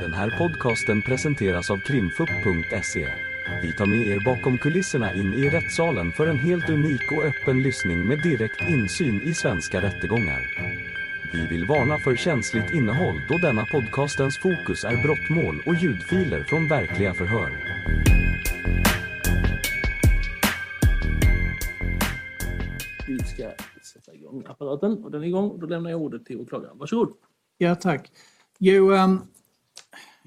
Den här podcasten presenteras av krimfupp.se. Vi tar med er bakom kulisserna in i rättssalen för en helt unik och öppen lyssning med direkt insyn i svenska rättegångar. Vi vill varna för känsligt innehåll då denna podcastens fokus är brottmål och ljudfiler från verkliga förhör. Vi ska sätta igång apparaten och den är igång då lämnar jag ordet till åklagaren. Varsågod. Ja, tack. Jo, ehm,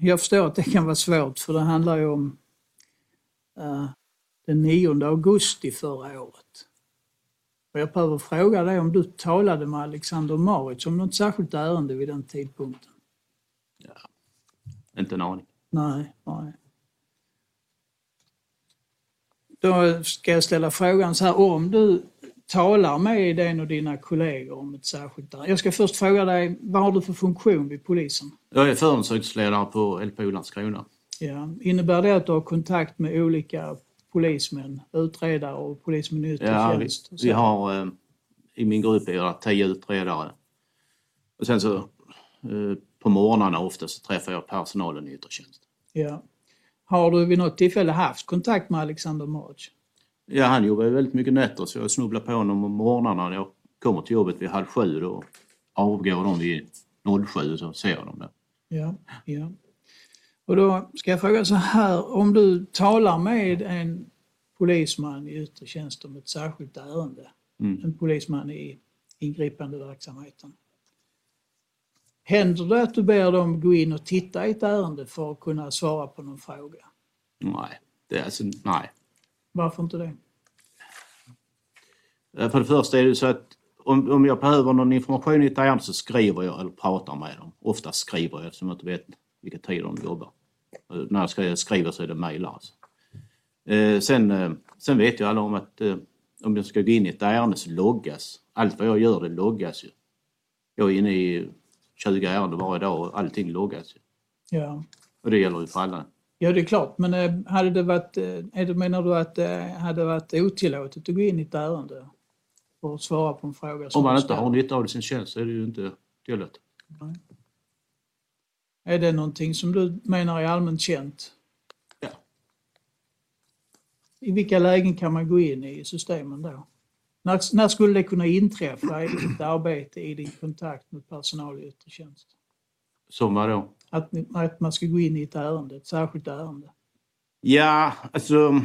jag förstår att det kan vara svårt för det handlar ju om eh, den 9 augusti förra året. Och jag behöver fråga dig om du talade med Alexander Maritz om något särskilt ärende vid den tidpunkten? Inte en aning. Nej, nej. Då ska jag ställa frågan så här, om du talar med en av dina kollegor om ett särskilt ärende. Jag ska först fråga dig, vad har du för funktion vid polisen? Jag är förundersökningsledare på LPO Landskrona. Ja. Innebär det att du har kontakt med olika polismän, utredare och polismän i yttre Ja, vi, tjänst? och så? vi har eh, i min grupp är det tio utredare. Och sen så eh, på morgnarna ofta så träffar jag personalen i yttre tjänst. Ja. Har du vid något tillfälle haft kontakt med Alexander March? Ja, han jobbar ju väldigt mycket nätter så jag snubblar på honom om morgnarna när jag kommer till jobbet vid halv sju. Då avgår de vid 07 så ser jag dem där. Ja, ja. Och då ska jag fråga så här, om du talar med en polisman i yttre tjänst om ett särskilt ärende, Mm. en polisman i ingripande verksamheten. Händer det att du ber dem gå in och titta i ett ärende för att kunna svara på någon fråga? Nej, det är alltså, nej. Varför inte det? Eh, För det första är det så att om, om jag behöver någon information i ett ärende så skriver jag eller pratar med dem. Ofta skriver jag eftersom jag inte vet vilka tider de jobbar. Eh, När jag skri- skriver så är det mejl alltså. Eh, sen, sen vet ju alla om att om jag ska gå in i ett ärende så loggas. Allt vad jag gör det loggas ju. Jag är inne i 20 ärenden varje dag och allting loggas ju. Ja. Och det gäller ju för alla. Ja, det är klart, men eh, hade det varit, eh, är det, menar du att det hade varit otillåtet att gå in i ett ärende och svara på en fråga? som Om man inte har nytta av det sin tjänst så är det ju inte tillåtet. Är det någonting som du menar är allmänt känt? Ja. I vilka lägen kan man gå in i systemen då? När, när skulle det kunna inträffa i ditt arbete, i din kontakt med personal i yttre tjänst? Som vadå? Att, att man ska gå in i ett ärende, ett särskilt ärende? Ja, alltså...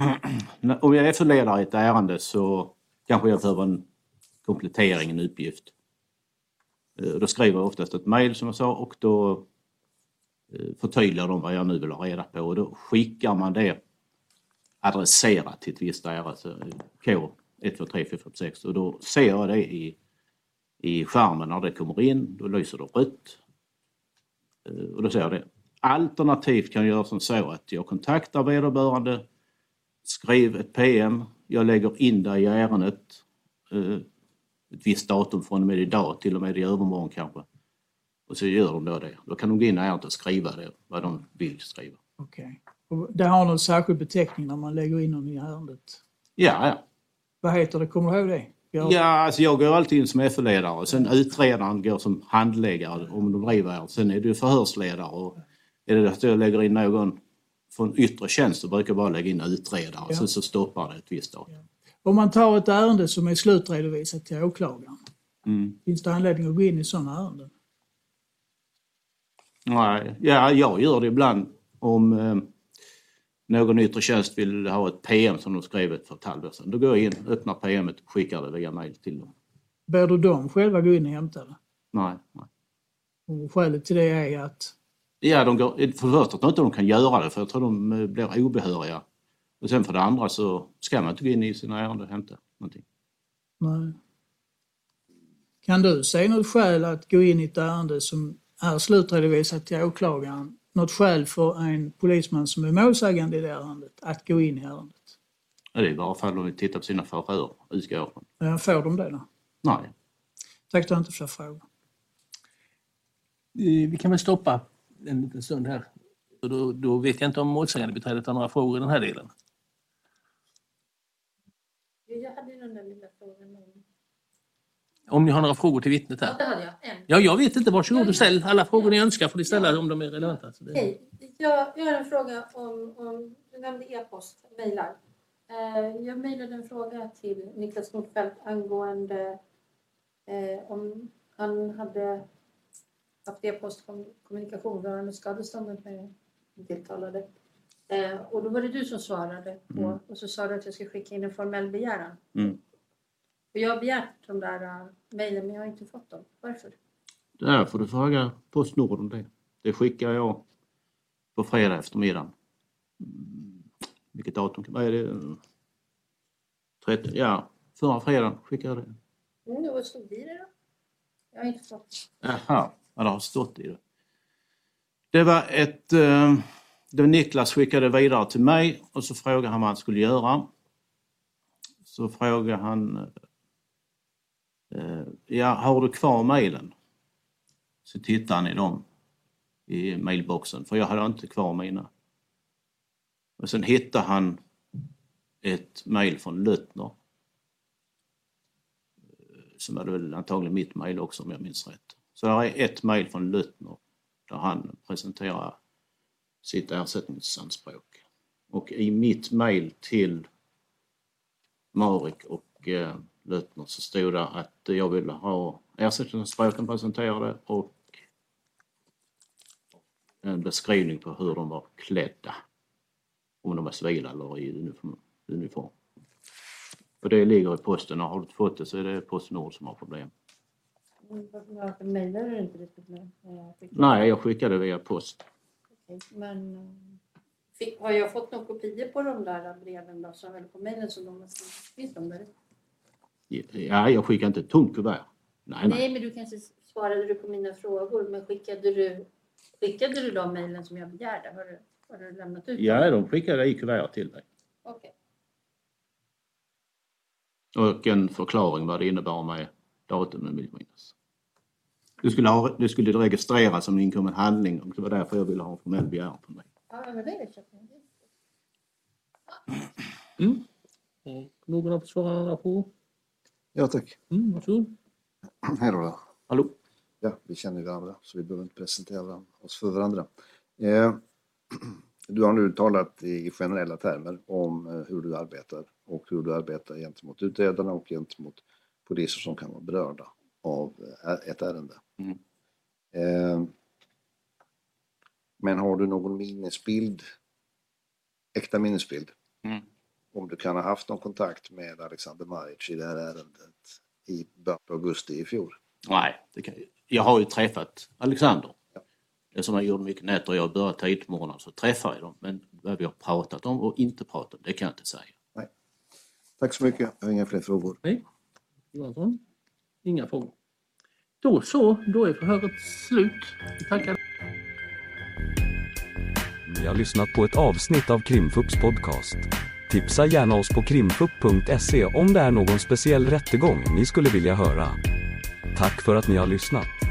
Om jag är förledare i ett ärende så kanske jag behöver en komplettering, en uppgift. Eh, då skriver jag oftast ett mejl som jag sa och då eh, förtydligar de vad jag nu vill ha reda på och då skickar man det adresserat till ett visst ärende, eh, K 1, 2, 3, 4, 5, 6 och då ser jag det i, i skärmen när det kommer in, då lyser det rött. Eh, Och då ser jag det. Alternativt kan jag göra som så att jag kontaktar vederbörande, skriv ett PM, jag lägger in det i ärendet. eh, Ett visst datum från och med idag, till och med i övermorgon kanske. Och så gör de då det. Då kan de gå in i ärendet och skriva det, vad de vill skriva. Okej. Och Det har någon särskild beteckning när man lägger in någon i ärendet? Ja, ja. Vad heter det? Kommer du ihåg det? Jag- Ja, alltså jag går alltid in som FO-ledare. Sen utredaren går som handläggare om de driver. Sen är ju förhörsledare. Och är det att jag lägger in någon från yttre tjänst så brukar jag bara lägga in utredare. Ja. Sen så stoppar det ett visst datum. Om man tar ett ärende som är slutredovisat till åklagaren, Mm. finns det anledning att gå in i sådana ärenden? Nej, ja, jag gör det ibland om eh, någon yttre tjänst vill ha ett PM som de skrev för ett halvår sedan. Då går jag in, öppnar PMet och skickar det via mail till dem. Ber du dem själva gå in och hämta det? Nej, nej. Och skälet till det är att Ja, de går, för det första tror jag inte de kan göra det för jag tror de eh, blir obehöriga. Och sen för det andra så ska man inte gå in i sina ärenden och hämta någonting. nej. Kan du se något skäl att gå in i ett ärende som är slutredovisat till åklagaren? Något skäl för en polisman som är målsägande i det ärendet att gå in i ärendet? Ja, Det är bara fall de vill titta på sina förhör, utgår jag från. Får de det då? Nej. Tack, du har inte fler frågor. Eh, Vi kan väl stoppa en liten stund här. Då, då vet jag inte om målsägandebiträdet har några frågor i den här delen. Jag hade ju den där lilla frågan om Om ni har några frågor till vittnet Ja, här. det hade jag. En. Ja, jag vet inte. Varsågod och ställ. Alla frågor ni önskar får ni ställa om de är relevanta. Så det... Hej. Jag, jag har en fråga om, om du nämnde e-post, mejlar. Eh, jag mejlade en fråga till Niklas Nordfeldt angående eh, om han hade haft e-postkommunikation rörande skadeståndet med tilltalade. Eh, och då var det du som svarade på Mm. och så sa du att jag ska skicka in en formell begäran. Mm. Och jag har begärt de där uh, mejlen men jag har inte fått dem. Varför? Där får du fråga Postnord om det. Det skickar jag på fredag eftermiddag. Mm, Vilket datum? Vad är det? 30, ja, förra fredagen skickade jag det. Mm, vad stod det i det då? Jag har inte fått. Jaha, vad det har stått i det. Det var ett... Eh, det var Niklas skickade vidare till mig och så frågade han vad han skulle göra. Så frågade han... Eh, ja, har du kvar mejlen? Så tittade han i dem i mailboxen för jag hade inte kvar mina. Och sen hittade han ett mejl från Löttner. Eh, som var väl antagligen mitt mejl också om jag minns rätt. Så här är ett mejl från Löttner där han presenterar sitt ersättningsanspråk. Och i mitt mejl till Marik och eh, Löttner så stod det att jag ville ha ersättningsanspråken presenterade och en beskrivning på hur de var klädda. Om de var civila eller i uniform. Och det ligger i posten och har du inte fått det så är det Postnord som har problem. Mejlar du inte riktigt skickade? Nej, jag skickade via post. Okej, Men eh, fick, har jag fått några kopior på de där breven då, som, eller på mejlen som de har skrivit? Finns de där? Ja, jag skickade inte ett tomt kuvert. Nej, nej. Nej, men du kanske svarade du på mina frågor, men skickade du, skickade du de mejlen som jag begärde? Har du, har du lämnat ut dem? Ja, de skickade i kuvert till dig. Okej. Och en förklaring vad det innebar med datumen vill jag minnas. Du skulle, ha, du skulle registreras som inkommen handling och det var därför jag ville ha en formell begäran på mig. Ja, men det köper jag. Och Någon har fått svara några frågor? Ja tack. Mm, varsågod. Hej då. då. Hallå? Ja, vi känner varandra så vi behöver inte presentera oss för varandra. Eh, du har nu talat i generella termer om eh, hur du arbetar och hur du arbetar gentemot utredarna och gentemot poliser som kan vara berörda av eh, ett ärende. Mm. Eh, men har du någon minnesbild, äkta minnesbild, Mm. Om du kan ha haft någon kontakt med Alexander Maric i det här ärendet i början på augusti i fjol? Nej, det kan, jag har ju träffat Alexander. Ja. Eftersom jag gjorde mycket nätter och jag började tidigt på morgonen så träffade jag dem. Men vad vi har pratat om och inte pratat om, det kan jag inte säga. Tack så mycket. Jag har inga fler frågor. Nej. Johansson? Inga frågor. Då så, då är förhöret slut. Vi tackar. Ni har lyssnat på ett avsnitt av Krimfupps podcast. Tipsa gärna oss på krimfupp.se om det är någon speciell rättegång ni skulle vilja höra. Tack för att ni har lyssnat.